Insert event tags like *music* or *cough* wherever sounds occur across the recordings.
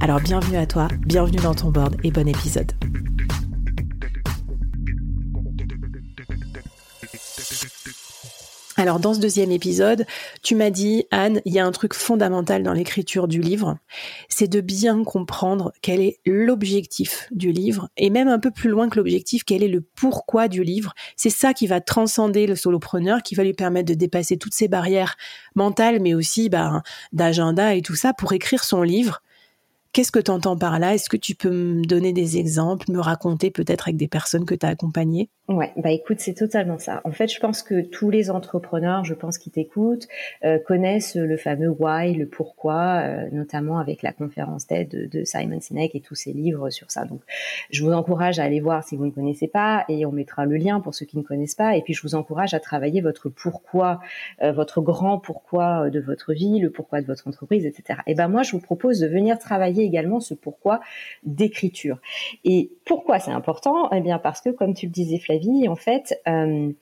Alors bienvenue à toi, bienvenue dans ton board et bon épisode. Alors dans ce deuxième épisode, tu m'as dit, Anne, il y a un truc fondamental dans l'écriture du livre, c'est de bien comprendre quel est l'objectif du livre, et même un peu plus loin que l'objectif, quel est le pourquoi du livre. C'est ça qui va transcender le solopreneur, qui va lui permettre de dépasser toutes ces barrières mentales, mais aussi bah, d'agenda et tout ça pour écrire son livre Qu'est-ce que tu entends par là? Est-ce que tu peux me donner des exemples, me raconter peut-être avec des personnes que tu as accompagnées? Ouais, bah écoute, c'est totalement ça. En fait, je pense que tous les entrepreneurs, je pense qui t'écoutent, euh, connaissent le fameux why, le pourquoi, euh, notamment avec la conférence d'aide de, Simon Sinek et tous ses livres sur ça. Donc, je vous encourage à aller voir si vous ne connaissez pas et on mettra le lien pour ceux qui ne connaissent pas. Et puis, je vous encourage à travailler votre pourquoi, euh, votre grand pourquoi de votre vie, le pourquoi de votre entreprise, etc. Et ben moi, je vous propose de venir travailler également ce pourquoi d'écriture. Et pourquoi c'est important? Eh bien, parce que, comme tu le disais, Flavie, vie, en fait, euh,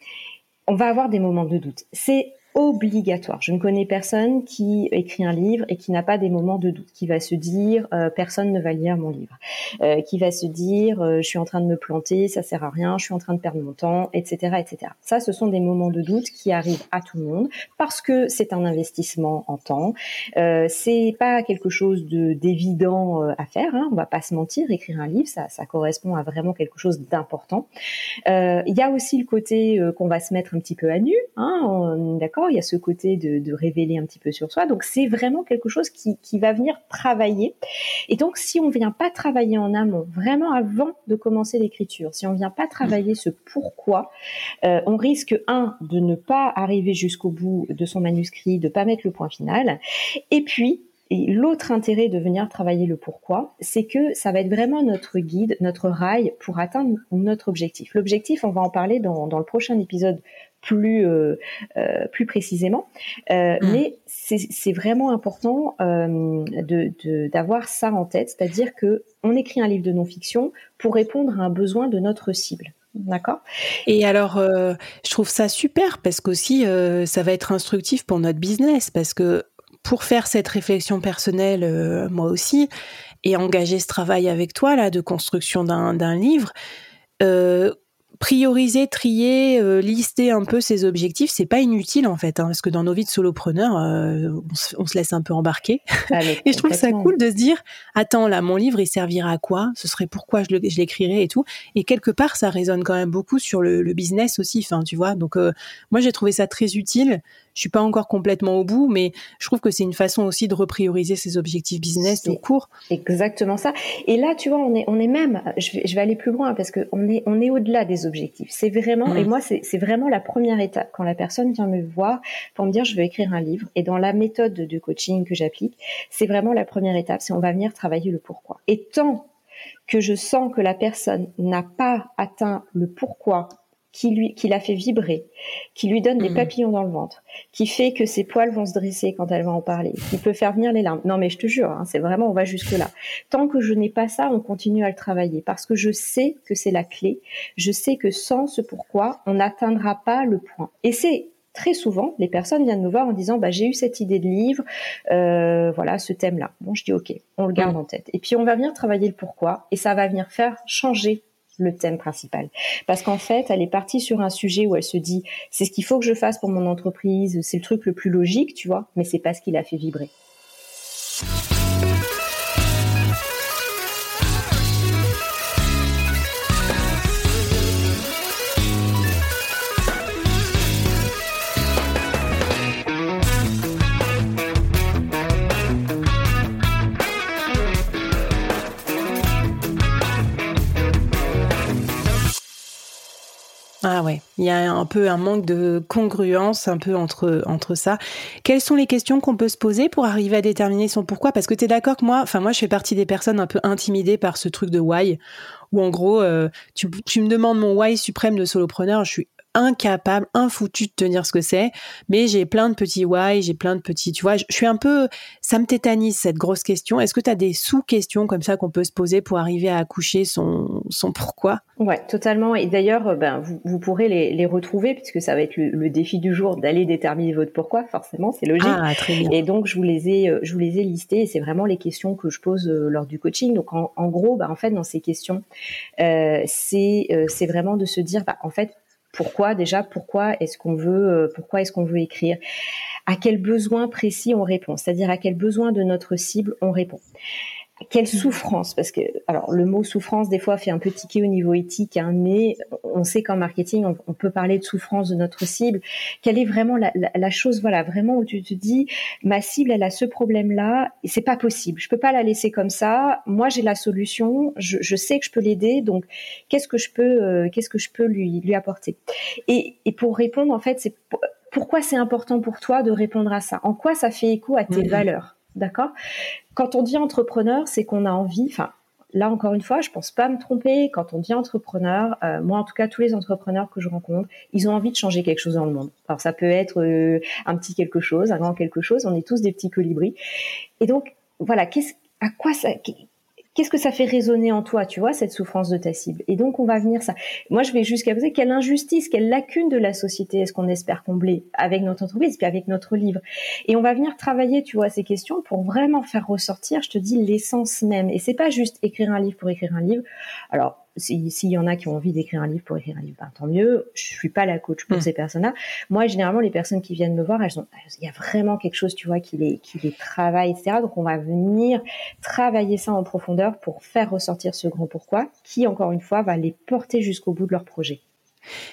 on va avoir des moments de doute. C'est obligatoire. Je ne connais personne qui écrit un livre et qui n'a pas des moments de doute, qui va se dire euh, personne ne va lire mon livre, euh, qui va se dire euh, je suis en train de me planter, ça sert à rien, je suis en train de perdre mon temps, etc., etc. Ça, ce sont des moments de doute qui arrivent à tout le monde parce que c'est un investissement en temps. Euh, c'est pas quelque chose de d'évident à faire. Hein, on va pas se mentir. Écrire un livre, ça, ça correspond à vraiment quelque chose d'important. Il y a aussi le côté qu'on va se mettre un petit peu à nu, hein, d'accord il y a ce côté de, révéler un petit peu sur soi. Donc c'est vraiment quelque chose qui, va venir travailler. Et donc si on vient pas travailler en amont, vraiment avant de commencer l'écriture, si on vient pas travailler ce pourquoi, euh, on risque un de ne pas arriver jusqu'au bout de son manuscrit, de pas mettre le point final, et puis l'autre intérêt de venir travailler le pourquoi, c'est que ça va être vraiment notre guide, notre rail pour atteindre notre objectif. L'objectif, on va en parler dans le prochain épisode plus euh, euh, plus précisément. Euh, mm. Mais c'est vraiment important de d'avoir ça en tête, c'est-à-dire que on écrit un livre de non-fiction pour répondre à un besoin de notre cible. D'accord? Et alors, je trouve ça super parce qu'aussi, ça va être instructif pour notre business parce que pour faire cette réflexion personnelle, moi aussi, et engager ce travail avec toi là de construction d'un livre, prioriser, trier, euh, lister un peu ses objectifs, c'est pas inutile en fait, hein, parce que dans nos vies de solopreneurs, euh, on, se, laisse un peu embarquer. Ah, *laughs* et je trouve ça cool de se dire, attends là, mon livre il servira à quoi? Ce serait pourquoi je l'écrirai et tout. Et quelque part, ça résonne quand même beaucoup sur le, business aussi, enfin tu vois. Donc euh, moi j'ai trouvé ça très utile. Je suis pas encore complètement au bout, mais je trouve que c'est une façon aussi de reprioriser ses objectifs business au cours. Exactement ça. Et là, tu vois, on est, on est même, je vais, je vais aller plus loin parce que on est, on est au-delà des objectifs. C'est vraiment, et mm. moi, c'est vraiment la première étape quand la personne vient me voir pour me dire je veux écrire un livre. Et dans la méthode de coaching que j'applique, c'est vraiment la première étape. C'est on va venir travailler le pourquoi. Et tant que je sens que la personne n'a pas atteint le pourquoi qui lui, qui la fait vibrer, qui lui donne des mm. papillons dans le ventre, qui fait que ses poils vont se dresser quand elle va en parler, qui peut faire venir les larmes. Non, mais je te jure, hein, c'est vraiment, on va jusque là. Tant que je n'ai pas ça, on continue à le travailler parce que je sais que c'est la clé. Je sais que sans ce pourquoi, on n'atteindra pas le point. Et c'est très souvent, les personnes viennent nous voir en disant bah, j'ai eu cette idée de livre, euh, voilà ce thème-là. Bon, je dis ok, on le garde mm. en tête. Et puis on va venir travailler le pourquoi et ça va venir faire changer le thème principal. Parce qu'en fait, elle est partie sur un sujet où elle se dit, c'est ce qu'il faut que je fasse pour mon entreprise, c'est le truc le plus logique, tu vois, mais c'est pas ce qui l'a fait vibrer. Ah ouais, il y a un peu un manque de congruence un peu entre, entre ça. Quelles sont les questions qu'on peut se poser pour arriver à déterminer son pourquoi? Parce que tu d'accord que moi, enfin moi je fais partie des personnes un peu intimidées par ce truc de why, où en gros, euh, tu, tu, me demandes mon why suprême de solopreneur, je suis incapable, infoutu de tenir ce que c'est, mais j'ai plein de petits why, j'ai plein de petits, tu vois, je, suis un peu, ça me tétanise cette grosse question. Est-ce que tu as des sous-questions comme ça qu'on peut se poser pour arriver à accoucher son, son pourquoi Ouais, totalement. Et d'ailleurs, euh, ben, vous, vous pourrez les, les, retrouver puisque ça va être le, défi du jour d'aller déterminer votre pourquoi, forcément, c'est logique. Ah, très bien. Et donc, je vous les ai, euh, je vous les ai listées et c'est vraiment les questions que je pose euh, lors du coaching. Donc, en, en gros, ben, en fait, dans ces questions, euh, c'est, c'est vraiment de se dire, bah, en fait, pourquoi déjà Pourquoi est-ce qu'on veut Pourquoi est-ce qu'on veut écrire? À quel besoin précis on répond? C'est-à-dire à quel besoin de notre cible on répond? Quelle mmh. souffrance Parce que, alors, le mot souffrance, des fois, fait un peu tiquer au niveau éthique, hein, mais on sait qu'en marketing, on, peut parler de souffrance de notre cible. Quelle est vraiment la, la, chose, voilà, vraiment où tu te dis, ma cible, elle a ce problème-là, et c'est pas possible. Je peux pas la laisser comme ça. Moi, j'ai la solution. Je, je, sais que je peux l'aider. Donc, qu'est-ce que je peux, euh, qu'est-ce que je peux lui lui apporter? Et, et pour répondre, en fait, c'est pourquoi c'est important pour toi de répondre à ça? En quoi ça fait écho à tes mmh. valeurs? D'accord? Quand on dit entrepreneur, c'est qu'on a envie, enfin, là encore une fois, je pense pas me tromper. Quand on dit entrepreneur, euh, moi en tout cas, tous les entrepreneurs que je rencontre, ils ont envie de changer quelque chose dans le monde. Alors ça peut être euh, un petit quelque chose, un grand quelque chose. On est tous des petits colibris. Et donc voilà, qu'est-ce, à quoi ça, qu'est-ce que ça fait résonner en toi, tu vois, cette souffrance de ta cible? Et donc, on va venir ça. Moi, je vais jusqu'à vous dire quelle injustice, quelle lacune de la société est-ce qu'on espère combler avec notre entreprise, puis avec notre livre? Et on va venir travailler, tu vois, ces questions pour vraiment faire ressortir, je te dis, l'essence même. Et c'est pas juste écrire un livre pour écrire un livre. Alors, s'il y en a qui ont envie d'écrire un livre pour écrire un livre, ben, tant mieux. Je suis pas la coach pour mmh. ces personnes-là. Moi, généralement, les personnes qui viennent me voir, elles ont, il y a vraiment quelque chose, tu vois, qui les, qui les travaille, etc. Donc, on va venir travailler ça en profondeur pour faire ressortir ce grand pourquoi, qui, encore une fois, va les porter jusqu'au bout de leur projet.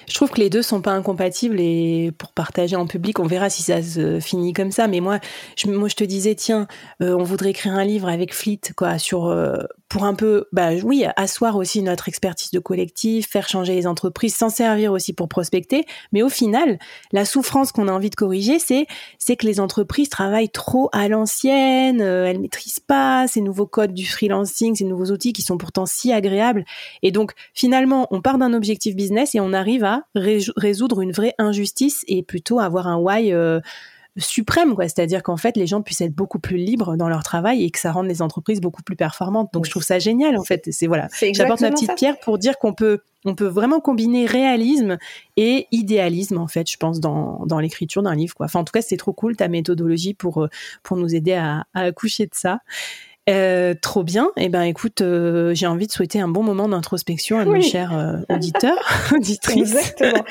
Je trouve que les deux sont pas incompatibles et pour partager en public, on verra si ça se finit comme ça. Mais moi, je, moi, je te disais, tiens, euh, on voudrait écrire un livre avec Fleet, quoi, sur euh, pour un peu, bah oui, asseoir aussi notre expertise de collectif, faire changer les entreprises, s'en servir aussi pour prospecter. Mais au final, la souffrance qu'on a envie de corriger, c'est c'est que les entreprises travaillent trop à l'ancienne, euh, elles maîtrisent pas ces nouveaux codes du freelancing, ces nouveaux outils qui sont pourtant si agréables. Et donc finalement, on part d'un objectif business et on arrive à résoudre une vraie injustice et plutôt avoir un why euh, suprême, quoi. C'est-à-dire qu'en fait, les gens puissent être beaucoup plus libres dans leur travail et que ça rende les entreprises beaucoup plus performantes. Donc, je trouve ça génial, en fait. C'est voilà. J'apporte ma petite pierre pour dire qu'on peut, on peut vraiment combiner réalisme et idéalisme, en fait, je pense, dans, dans l'écriture d'un livre, quoi. Enfin, en tout cas, c'est trop cool ta méthodologie pour, euh, pour nous aider à, à accoucher de ça. Euh, trop bien. Eh ben, écoute, euh, j'ai envie de souhaiter un bon moment d'introspection à nos chers euh, auditeurs, *laughs* auditrices. Exactement.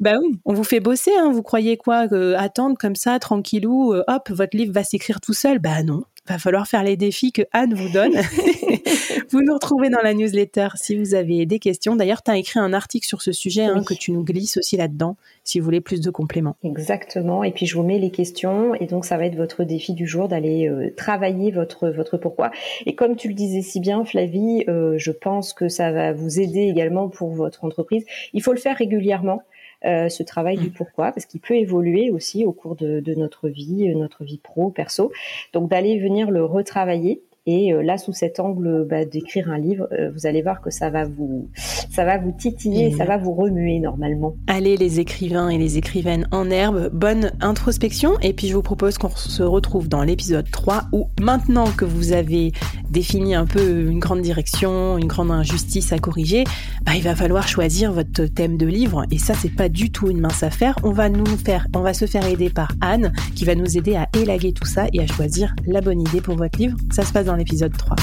Bah oui, on vous fait bosser, hein. Vous croyez quoi Attendre comme ça, tranquillou, euh, hop, votre livre va s'écrire tout seul? Bah non, va falloir faire les défis que Anne vous donne. *laughs* vous nous retrouvez dans la newsletter si vous avez des questions. D'ailleurs, tu as écrit un article sur ce sujet hein, que tu nous glisses aussi là-dedans si vous voulez plus de compléments. Exactement. Et puis je vous mets les questions et donc ça va être votre défi du jour d'aller euh, travailler votre votre pourquoi. Et comme tu le disais si bien, Flavie, euh, je pense que ça va vous aider également pour votre entreprise. Il faut le faire régulièrement. Euh, ce travail du mm. pourquoi, parce qu'il peut évoluer aussi au cours de, de notre vie, euh, notre vie pro, perso. Donc d'aller venir le retravailler et euh, là, sous cet angle bah, d'écrire un livre, euh, vous allez voir que ça va vous, ça va vous titiller, ça va vous remuer normalement. Allez les écrivains et les écrivaines en herbe, bonne introspection. Et puis je vous propose qu'on se retrouve dans l'épisode 3 où maintenant que vous avez défini un peu une grande direction, une grande injustice à corriger, bah, il va falloir choisir votre thème de livre. Et ça, c'est pas du tout une mince affaire. On va nous faire, on va se faire aider par Anne qui va nous aider à élaguer tout ça et à choisir la bonne idée pour votre livre. Ça se passe dans l'épisode 3.